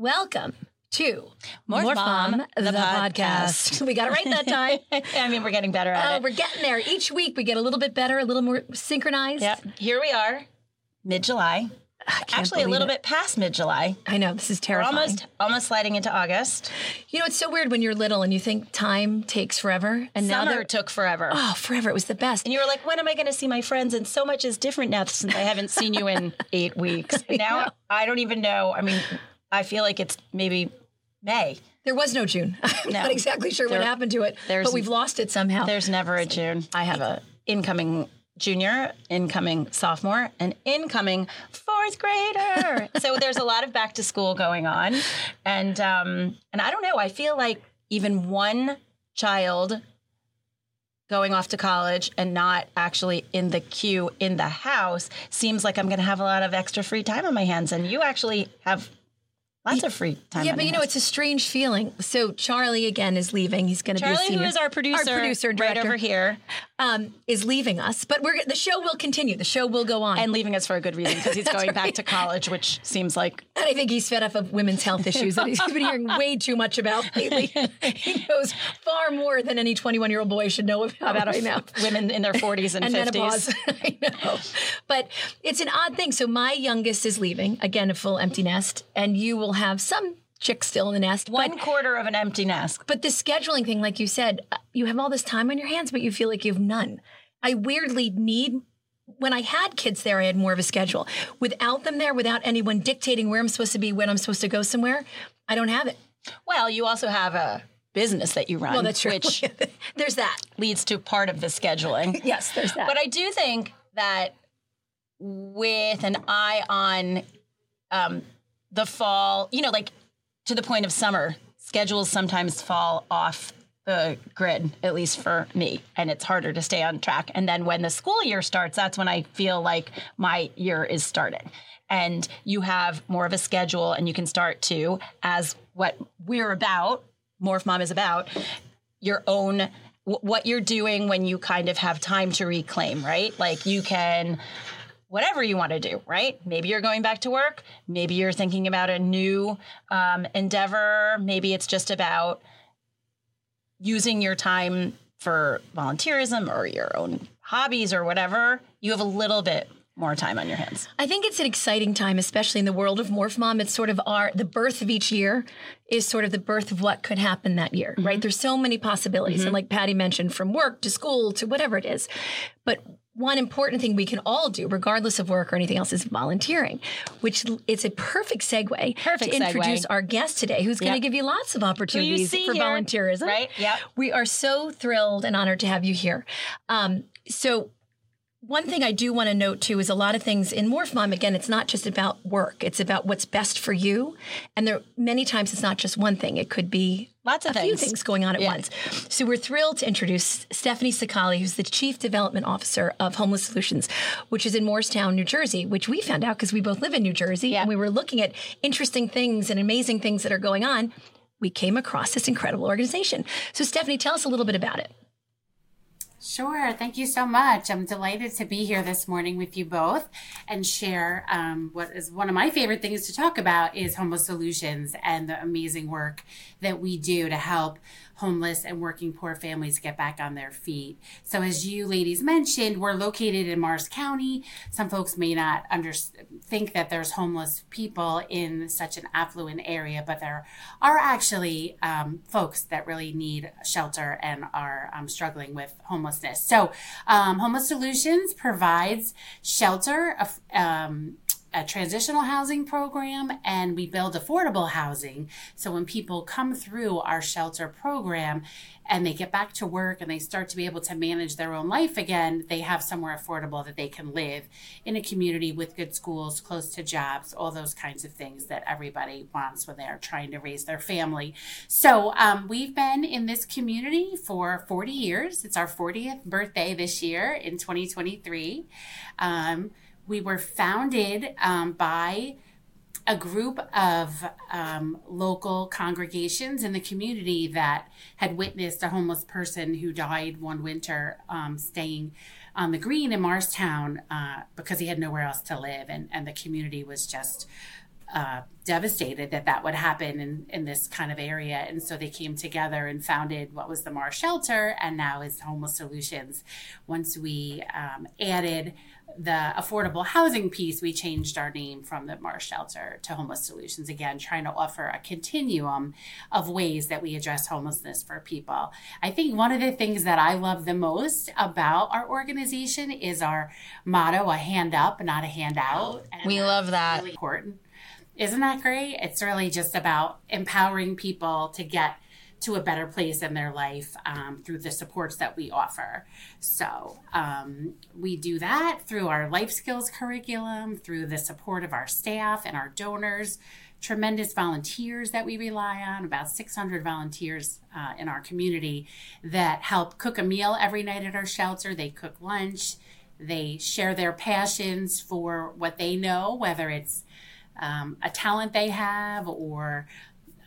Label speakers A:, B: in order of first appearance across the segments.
A: Welcome to
B: Morph
A: Morph
B: Mom,
A: Mom,
B: the podcast.
A: We got it right that time.
B: I mean, we're getting better at it.
A: Oh,
B: it.
A: we're getting there. Each week we get a little bit better, a little more synchronized.
B: Yep. Here we are, mid July. Actually, a little
A: it.
B: bit past mid July.
A: I know this is
B: We're almost almost sliding into August.
A: You know, it's so weird when you're little and you think time takes forever, and now
B: Summer
A: they're
B: took forever.
A: oh forever. It was the best.
B: And you were like, when am I going to see my friends? And so much is different now since I haven't seen you in eight weeks. And now I don't even know. I mean, I feel like it's maybe May.
A: There was no June. I'm
B: No.
A: not exactly sure what happened to it,
B: there's-
A: but we've lost it somehow.
B: There's never a June. I have a incoming junior, incoming sophomore, and incoming fourth grader. so there's a lot of back to school going on, and um, and I don't know. I feel like even one child going off to college and not actually in the queue in the house seems like I'm going to have a lot of extra free time on my hands, and you actually have. Lots of free time.
A: yeah, but you know, it's a strange feeling. So Charlie again is leaving. He's going to be a
B: Charlie, who is our producer,
A: our producer and
B: right over here,
A: um, is leaving us. But we're the show will continue. The show will go on.
B: and leaving us for a good reason because he's going back to college, which seems like
A: And I think he's fed up of women's health issues that he's been hearing way too much about lately. he knows far more than any 21 year old boy should know about,
B: about
A: right now.
B: women in their 40s and,
A: And
B: 50s.
A: menopause. I know. But it's an odd thing. So my youngest is leaving, again, a full empty nest, and you will have some chicks still in the nest.
B: One
A: But,
B: quarter of an empty nest.
A: but the scheduling thing, like you said, uh, you have all this time on your hands, but you feel like you have none. I weirdly need when I had kids there, I had more of a schedule. Without them there, without anyone dictating where I'm supposed to be, when I'm supposed to go somewhere, I don't have it.
B: Well, you also have a business that you run,
A: Well, that's true.
B: which
A: there's that.
B: leads to part of the scheduling.
A: Yes, there's that.
B: But I do think that with an eye on um, the fall, you know, like to the point of summer, schedules sometimes fall off the grid, at least for me, and it's harder to stay on track. And then when the school year starts, that's when I feel like my year is starting. And you have more of a schedule, and you can start to, as what we're about, Morph Mom is about, your own what you're doing when you kind of have time to reclaim, right? Like you can whatever you want to do, right? Maybe you're going back to work. Maybe you're thinking about a new um, endeavor. Maybe it's just about using your time for volunteerism or your own hobbies or whatever. You have a little bit more time on your hands.
A: I think it's an exciting time, especially in the world of Morph Mom. It's sort of our the birth of each year is sort of the birth of what could happen that year, right? There's so many possibilities, and like Patty mentioned, from work to school to whatever it is. But one important thing we can all do, regardless of work or anything else, is volunteering, which it's a perfect segue
B: Perfect
A: to introduce
B: segue.
A: our guest today, who's going to
B: Yep.
A: give you lots of opportunities for
B: here,
A: volunteerism.
B: right? Yeah.
A: We are so thrilled and honored to have you here. Um, so one thing I do want to note too is a lot of things in Morph Mom, again, it's not just about work. It's about what's best for you. And there many times it's not just one thing. It could be
B: Lots of
A: a few
B: things.
A: things going on at
B: Yeah.
A: once. So we're thrilled to introduce Stephanie Sakali, who's the Chief Development Officer of Homeless Solutions, which is in Morristown, New Jersey, which we found out because we both live in New Jersey
B: Yeah.
A: and we were looking at interesting things and amazing things that are going on. We came across this incredible organization. So Stephanie, tell us a little bit about it.
C: Sure. Thank you so much. I'm delighted to be here this morning with you both and share um, what is one of my favorite things to talk about is homeless solutions and the amazing work that we do to help homeless and working poor families get back on their feet. So as you ladies mentioned, we're located in Morris County. Some folks may not under, think that there's homeless people in such an affluent area, but there are actually um, folks that really need shelter and are um, struggling with homelessness. So, um, Homeless Solutions provides shelter, a, um, a transitional housing program, and we build affordable housing. So, when people come through our shelter program and they get back to work and they start to be able to manage their own life again, they have somewhere affordable that they can live in a community with good schools, close to jobs, all those kinds of things that everybody wants when they're trying to raise their family. So um, we've been in this community for 40 years. It's our 40th birthday this year in 2023. Um, we were founded um, by a group of um, local congregations in the community that had witnessed a homeless person who died one winter um, staying on the green in Morristown uh, because he had nowhere else to live, and, and the community was just uh, devastated that that would happen in, in this kind of area. And so they came together and founded what was the Morris Shelter and now is Homeless Solutions. Once we um, added the affordable housing piece, we changed our name from the Morris Shelter to Homeless Solutions again, trying to offer a continuum of ways that we address homelessness for people. I think one of the things that I love the most about our organization is our motto a hand up, not a handout.
B: And we love that.
C: Really important. Isn't that great? It's really just about empowering people to get to a better place in their life um, through the supports that we offer. So um, we do that through our life skills curriculum, through the support of our staff and our donors, tremendous volunteers that we rely on, about 600 volunteers uh, in our community that help cook a meal every night at our shelter. They cook lunch. They share their passions for what they know, whether it's um, a talent they have or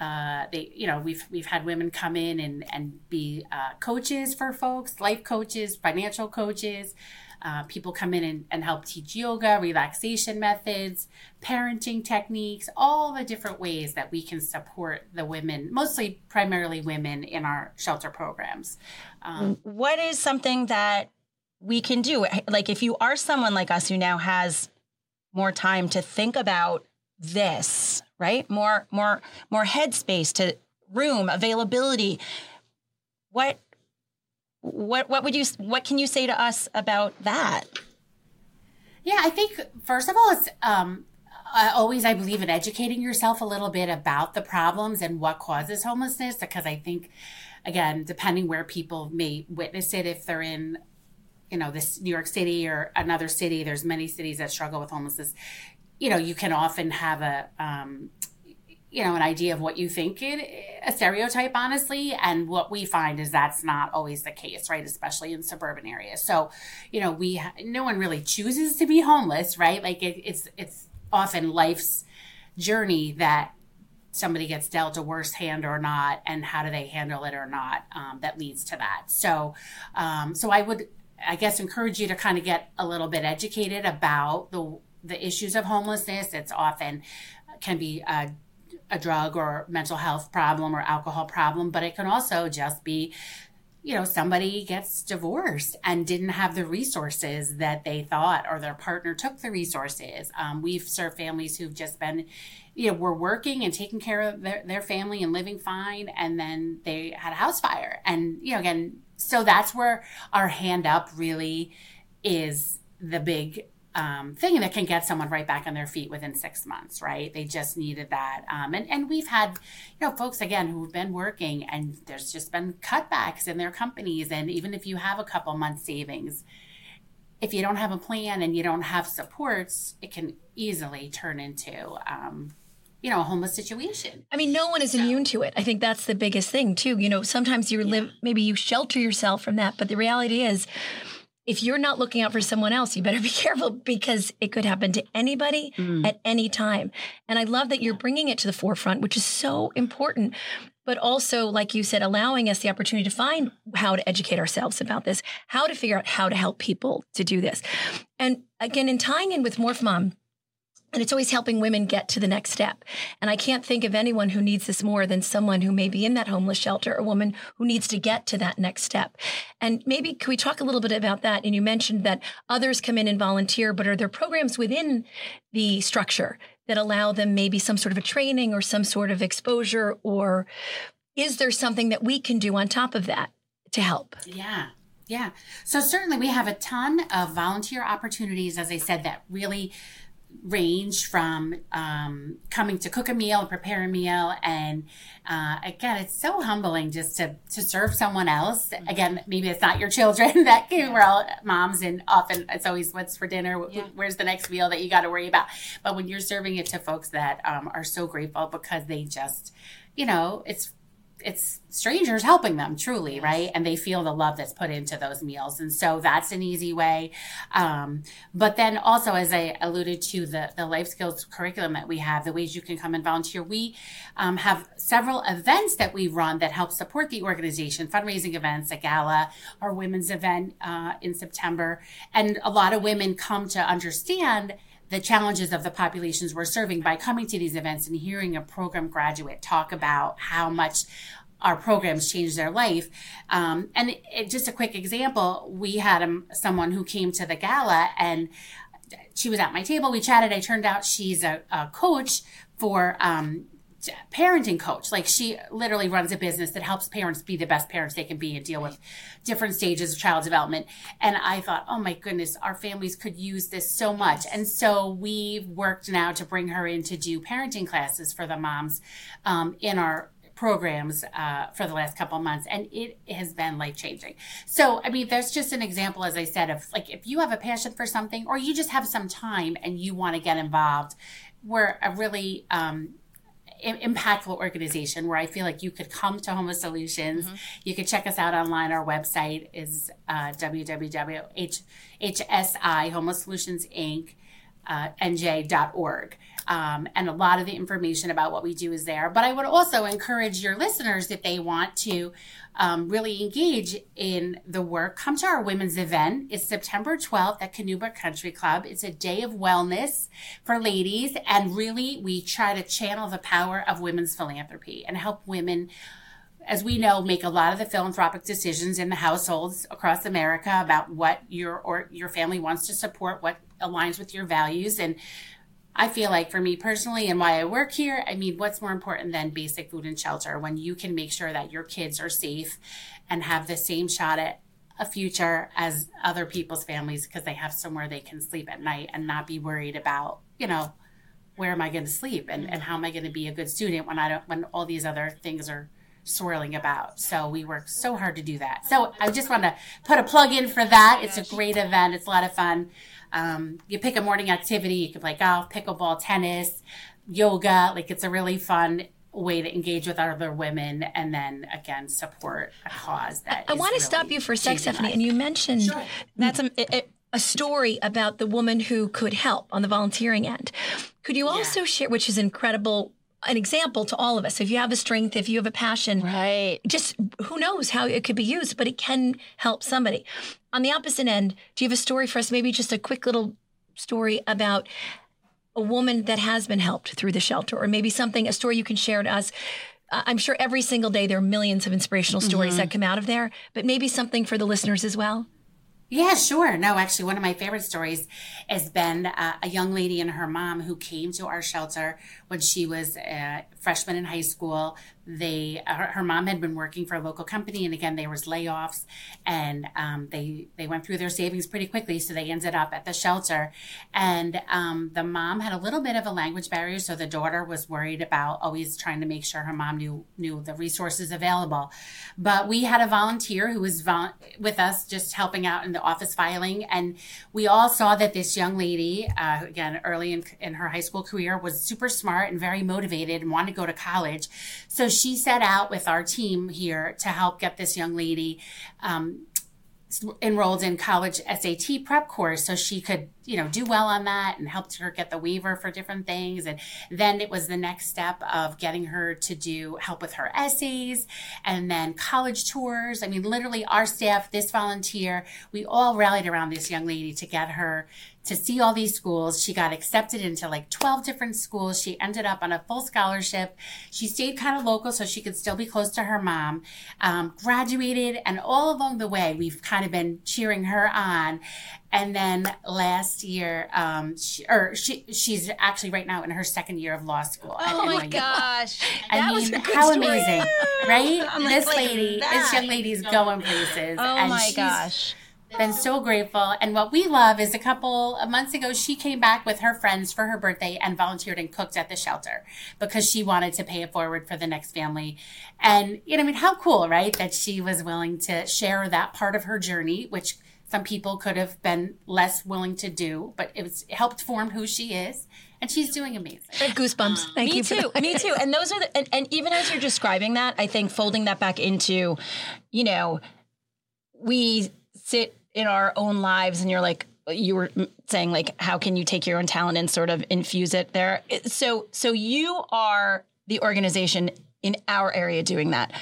C: uh, they, you know, we've we've had women come in and and be uh, coaches for folks, life coaches, financial coaches. Uh, people come in and, and help teach yoga, relaxation methods, parenting techniques, all the different ways that we can support the women, mostly primarily women in our shelter programs.
B: Um, what is something that we can do? Like, if you are someone like us who now has more time to think about this, right? More more more headspace to room availability. What what what would you what can you say to us about that?
C: Yeah, I think first of all, it's um, I always I believe in educating yourself a little bit about the problems and what causes homelessness because I think again, depending where people may witness it, if they're in you know this New York City or another city, there's many cities that struggle with homelessness you know, you can often have a, um, you know, an idea of what you think it, a stereotype, honestly. And what we find is that's not always the case, right? Especially in suburban areas. So, you know, we, no one really chooses to be homeless, right? Like it, it's, it's often life's journey that somebody gets dealt a worse hand or not, and how do they handle it or not, um, that leads to that. So, um, so I would, I guess, encourage you to kind of get a little bit educated about the the issues of homelessness. It's often can be a, a drug or mental health problem or alcohol problem, but it can also just be you know somebody gets divorced and didn't have the resources that they thought or their partner took the resources um, we've served families who've just been you know were working and taking care of their, their family and living fine and then they had a house fire and you know again so that's where our hand up really is the big um, thing that can get someone right back on their feet within six months, right? They just needed that. Um, and, and we've had, you know, folks again who've been working and there's just been cutbacks in their companies. And even if you have a couple months savings, if you don't have a plan and you don't have supports, it can easily turn into, um, you know, a homeless situation.
A: I mean, no one is so. immune to it. I think that's the biggest thing too. You know, sometimes you yeah. live, maybe you shelter yourself from that, but the reality is, if you're not looking out for someone else, you better be careful because it could happen to anybody mm. at any time. And I love that you're bringing it to the forefront, which is so important. But also, like you said, allowing us the opportunity to find how to educate ourselves about this, how to figure out how to help people to do this. And again, in tying in with Morph Mom, and it's always helping women get to the next step. And I can't think of anyone who needs this more than someone who may be in that homeless shelter, a woman who needs to get to that next step. And maybe can we talk a little bit about that? And you mentioned that others come in and volunteer, but are there programs within the structure that allow them maybe some sort of a training or some sort of exposure? Or is there something that we can do on top of that to help?
C: Yeah. Yeah. So certainly we have a ton of volunteer opportunities, as I said, that really range from um, coming to cook a meal, and prepare a meal, and uh, again, it's so humbling just to to serve someone else. Mm-hmm. Again, maybe it's not your children that came we're all moms, and often it's always what's for dinner, yeah. where's the next meal that you got to worry about. But when you're serving it to folks that um, are so grateful because they just, you know, it's it's strangers helping them truly yes. right? And they feel the love that's put into those meals. And so that's an easy way. Um, but then also as i alluded to the, the life skills curriculum that we have the ways you can come and volunteer. We um, have several events that we run that help support the organization. Fundraising events a gala our women's event uh, in september. And a lot of women come to understand the challenges of the populations we're serving by coming to these events and hearing a program graduate talk about how much our programs changed their life. Um, and it, just a quick example, we had um, someone who came to the gala and she was at my table. We chatted. I turned out she's a, a coach for um, parenting coach. Like she literally runs a business that helps parents be the best parents they can be and deal with different stages of child development. And I thought, oh my goodness, our families could use this so much. And so we've worked now to bring her in to do parenting classes for the moms um, in our programs uh, for the last couple months and it has been life changing so i mean there's just an example as i said of like if you have a passion for something or you just have some time and you want to get involved we're a really um, impactful organization where I feel like you could come to Homeless Solutions. Mm-hmm. You can check us out online. Our website is uh, www.hsi Homeless Solutions Inc. Uh, nj.org. Um, and a lot of the information about what we do is there. But I would also encourage your listeners, if they want to um, really engage in the work, come to our women's event. It's September 12th at Canoe Brook Country Club. It's a day of wellness for ladies. And really, we try to channel the power of women's philanthropy and help women as we know, make a lot of the philanthropic decisions in the households across America about what your or your family wants to support, what aligns with your values, and I feel like for me personally and why I work here, I mean, what's more important than basic food and shelter when you can make sure that your kids are safe and have the same shot at a future as other people's families because they have somewhere they can sleep at night and not be worried about, you know, where am I going to sleep and, and mm-hmm. how am I going to be a good student when I don't, when all these other things are swirling about. So we work so hard to do that. So I just want to put a plug in for that. It's a great event. It's a lot of fun. Um, you pick a morning activity. You can play golf, pickleball, tennis, yoga. Like it's a really fun way to engage with other women and then again support a cause that
A: I, I want to really stop you for a sec, Stephanie. And you mentioned sure. that's a, a story about the woman who could help on the volunteering end. Could you also yeah. share, which is incredible an example to all of us. If you have a strength, if you have a passion,
B: right?
A: Just who knows how it could be used, but it can help somebody. On the opposite end, do you have a story for us? Maybe just a quick little story about a woman that has been helped through the shelter, or maybe something, a story you can share to us. I'm sure every single day there are millions of inspirational stories mm-hmm. that come out of there, but maybe something for the listeners as well.
C: Yeah, sure. No, actually, one of my favorite stories has been uh, a young lady and her mom who came to our shelter when she was a freshman in high school they her, her, mom had been working for a local company and again there was layoffs and um, they they went through their savings pretty quickly so they ended up at the shelter. And um, the mom had a little bit of a language barrier so the daughter was worried about always trying to make sure her mom knew knew the resources available. But we had a volunteer who was vol- with us just helping out in the office filing and we all saw that this young lady uh, again early in, in her high school career was super smart and very motivated and wanted to go to college. So she set out with our team here to help get this young lady um, enrolled in college SAT prep course so she could, you know, do well on that and helped her get the waiver for different things. And then it was the next step of getting her to do help with her essays and then college tours. I mean, literally our staff, this volunteer, we all rallied around this young lady to get her to see all these schools. She got accepted into like 12 different schools. She ended up on a full scholarship. She stayed kind of local so she could still be close to her mom, um, graduated, and all along the way, we've kind of been cheering her on. And then last year, um, she, or she, she's actually right now in her second year of law school.
B: Oh my gosh.
C: I that mean, how story. amazing, right? this lady, that. this young lady's going places.
B: Oh my gosh
C: been so grateful. And what we love is a couple of months ago, she came back with her friends for her birthday and volunteered and cooked at the shelter because she wanted to pay it forward for the next family. And, you know, I mean, how cool, right? That she was willing to share that part of her journey, which some people could have been less willing to do, but it was it helped form who she is. And she's doing amazing.
A: Goosebumps. Thank
B: me
A: you.
B: Too. me too. And those are the, and, and even as you're describing that, I think folding that back into, you know, we sit in our own lives and you're like you were saying like how can you take your own talent and sort of infuse it there so so you are the organization in our area doing that.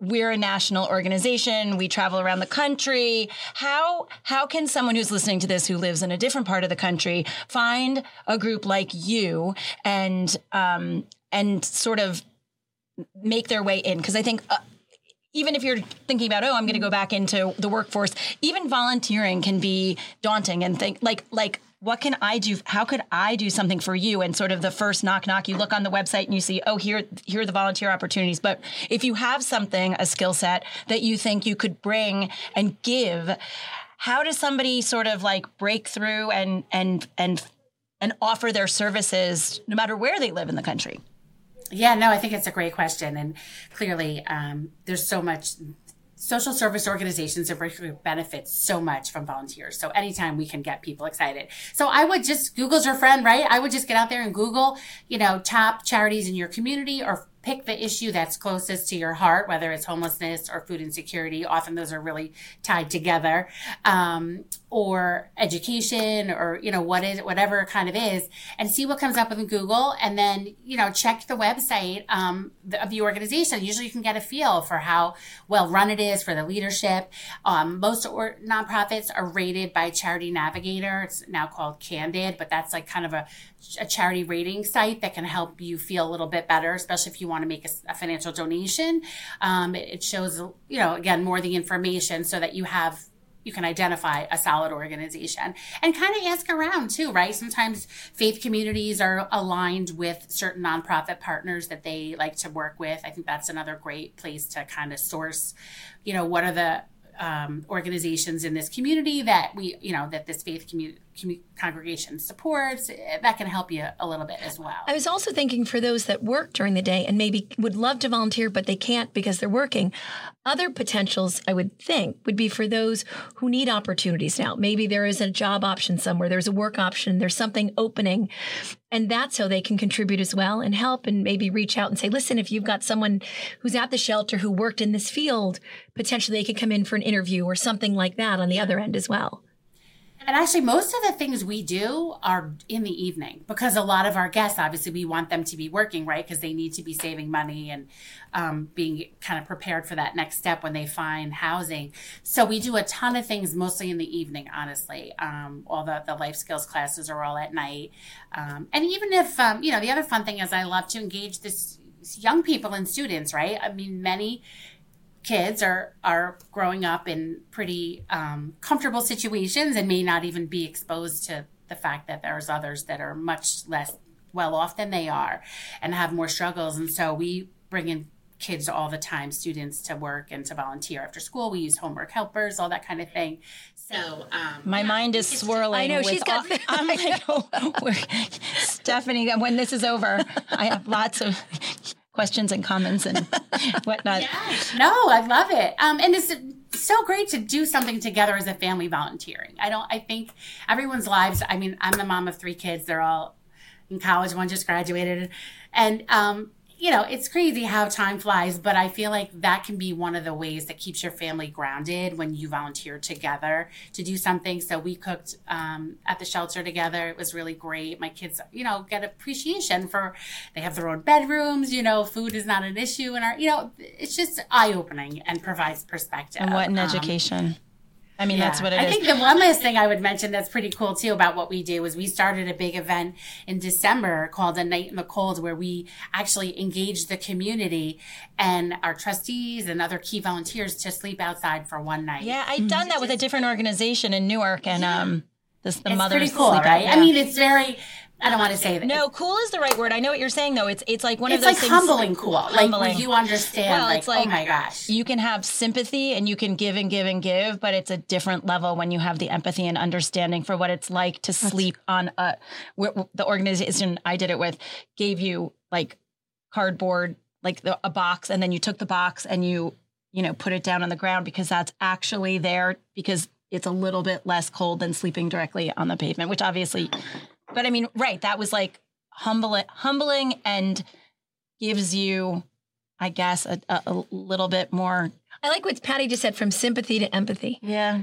B: We're a national organization. We travel around the country. How how can someone who's listening to this who lives in a different part of the country find a group like you and um, and sort of make their way in? Because I think. Uh, even if you're thinking about oh i'm going to go mm-hmm. back into the workforce even volunteering can be daunting and think like like what can I do? How could I do something for you? And sort of the first knock knock, you look on the website and you see, oh, here, here are the volunteer opportunities. But if you have something, a skill set that you think you could bring and give, how does somebody sort of like break through and and and and offer their services no matter where they live in the country?
C: Yeah, no, I think it's a great question, and clearly, um, there's so much social service organizations in particular benefit so much from volunteers. So anytime we can get people excited. So I would just Google's your friend, right? I would just get out there and Google, you know, top charities in your community or pick the issue that's closest to your heart, whether it's homelessness or food insecurity. Often those are really tied together, um, or education, or you know what is whatever kind of is, and see what comes up in Google, and then you know check the website um, of the organization. Usually, you can get a feel for how well run it is for the leadership. Um, most or- nonprofits are rated by Charity Navigator. It's now called Candid, but that's like kind of a a charity rating site that can help you feel a little bit better, especially if you want to make a, a financial donation. Um, it, it, shows, you know, again, more the information so that you have you can identify a solid organization and kind of ask around too, right? Sometimes faith communities are aligned with certain nonprofit partners that they like to work with. I think that's another great place to kind of source, you know, what are the um, organizations in this community that we, you know, that this faith community congregation supports that can help you a little bit as well.
A: I was also thinking for those that work during the day and maybe would love to volunteer but they can't because they're working other potentials i would think would be for those who need opportunities now. Maybe there is a job option somewhere there's a work option there's something opening and that's how they can contribute as well and help and maybe reach out and say listen if you've got someone who's at the shelter who worked in this field potentially they could come in for an interview or something like that on the other end as well
C: and actually, most of the things we do are in the evening because a lot of our guests, obviously, we want them to be working, right? Because they need to be saving money and um, being kind of prepared for that next step when they find housing. So we do a ton of things mostly in the evening, honestly. Um, all the, the life skills classes are all at night. Um, and even if, um, you know, the other fun thing is I love to engage this young people and students, right? I mean, many kids are are growing up in pretty um, comfortable situations and may not even be exposed to the fact that there's others that are much less well off than they are and have more struggles. And so we bring in kids all the time students to work and to volunteer after school. We use homework helpers all that kind of thing. So um,
B: my yeah, mind is swirling i know she's got all, i'm like oh, stephanie when this is over i have lots of questions and comments and whatnot.
C: Yeah. No, I love it. Um, and it's so great to do something together as a family volunteering. I don't, I think everyone's lives, I mean, I'm the mom of three kids. They're all in college. One just graduated. And, um, you know, it's crazy how time flies, but I feel like that can be one of the ways that keeps your family grounded when you volunteer together to do something. So we cooked um, at the shelter together. It was really great. My kids, you know, get appreciation for they have their own bedrooms. You know, food is not an issue, and our, you know, it's just eye opening and provides perspective.
B: And what an um, education. I mean, yeah. that's what it
C: I
B: is.
C: think the one last thing I would mention that's pretty cool too about what we do is we started a big event in December called A Night in the Cold, where we actually engaged the community and our trustees and other key volunteers to sleep outside for one night.
B: Yeah, I've done that with a different organization in Newark, and yeah. um, this the
C: it's
B: mothers
C: pretty cool, right? Yeah. I mean, it's very I don't want to um, say that.
B: No, cool is the right word. I know what you're saying though. It's it's like one
C: it's
B: of those
C: like
B: things.
C: Humbling cool. Like humbling. you understand. Well, like, it's like, oh my gosh.
B: You can have sympathy and you can give and give and give, but it's a different level when you have the empathy and understanding for what it's like to sleep on a. The organization I did it with gave you like cardboard, like the, a box, and then you took the box and you you know put it down on the ground because that's actually there because it's a little bit less cold than sleeping directly on the pavement, which obviously but I mean, right, that was like humbling, humbling, and gives you, I guess, a, a, a little bit more.
A: I like what Patty just said from sympathy to empathy.
B: Yeah.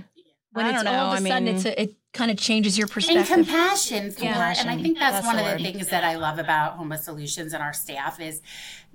A: When I it's all of a sudden, mean, it's a, it kind of changes your perspective.
C: And compassion for, yeah. and I think that's, that's one of the things that I love about Homeless Solutions and our staff is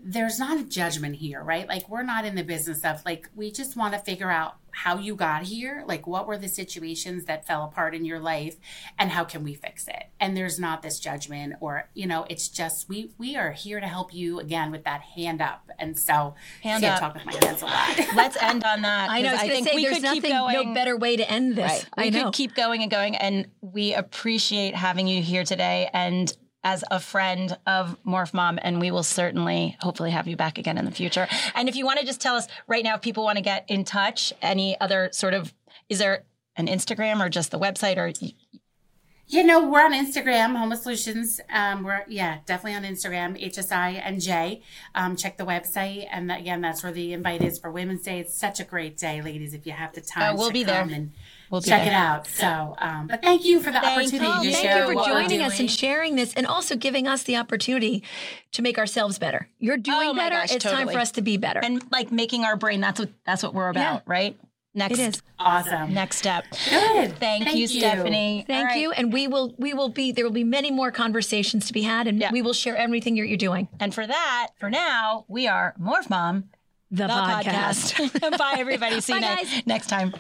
C: there's not a judgment here, right? Like we're not in the business of like we just want to figure out how you got here, like what were the situations that fell apart in your life and how can we fix it? And there's not this judgment or, you know, it's just we we are here to help you again with that hand up. And so
B: Hand
C: see, I
B: up.
C: talk with my hands a lot.
B: Let's end on that.
A: I know. I, was going
B: think
A: say
B: we
A: there's
B: could keep
A: nothing,
B: going.
A: no better way to end this.
B: Right. We
A: I know.
B: could keep going and going, and we appreciate having you here today and as a friend of Morph Mom, and we will certainly, hopefully, have you back again in the future. And if you want to just tell us right now, if people want to get in touch, any other sort of, is there an Instagram or just the website or
C: You know, we're on Instagram, Homeless Solutions. Um, we're yeah, definitely on Instagram, HSI and J. Um, check the website, and that, again, that's where the invite is for Women's Day. It's such a great day, ladies. If you have the time,
B: Uh, we'll
C: to
B: be there.
C: And
B: We'll be
C: check
B: there.
C: it out. So, um, but thank you for the
B: Thank
C: opportunity
B: you.
C: to
A: Thank
C: share
A: you for joining us and sharing this and also giving us the opportunity to make ourselves better. You're doing
B: Oh
A: better.
B: gosh,
A: it's time for us to be better.
B: and like making our brain. That's what that's what we're about, right? Next,
A: it is.
C: Awesome.
B: next step.
C: Good.
B: Thank, you, Stephanie.
A: Thank
B: All right.
A: you. And we will we will be there will be many more conversations to be had and
B: Yeah.
A: we will share everything you're, you're doing.
B: And for that, for now, we are Morph Mom,
A: The,
B: the podcast. Bye, everybody. See
A: Bye,
B: you
A: guys.
B: next time.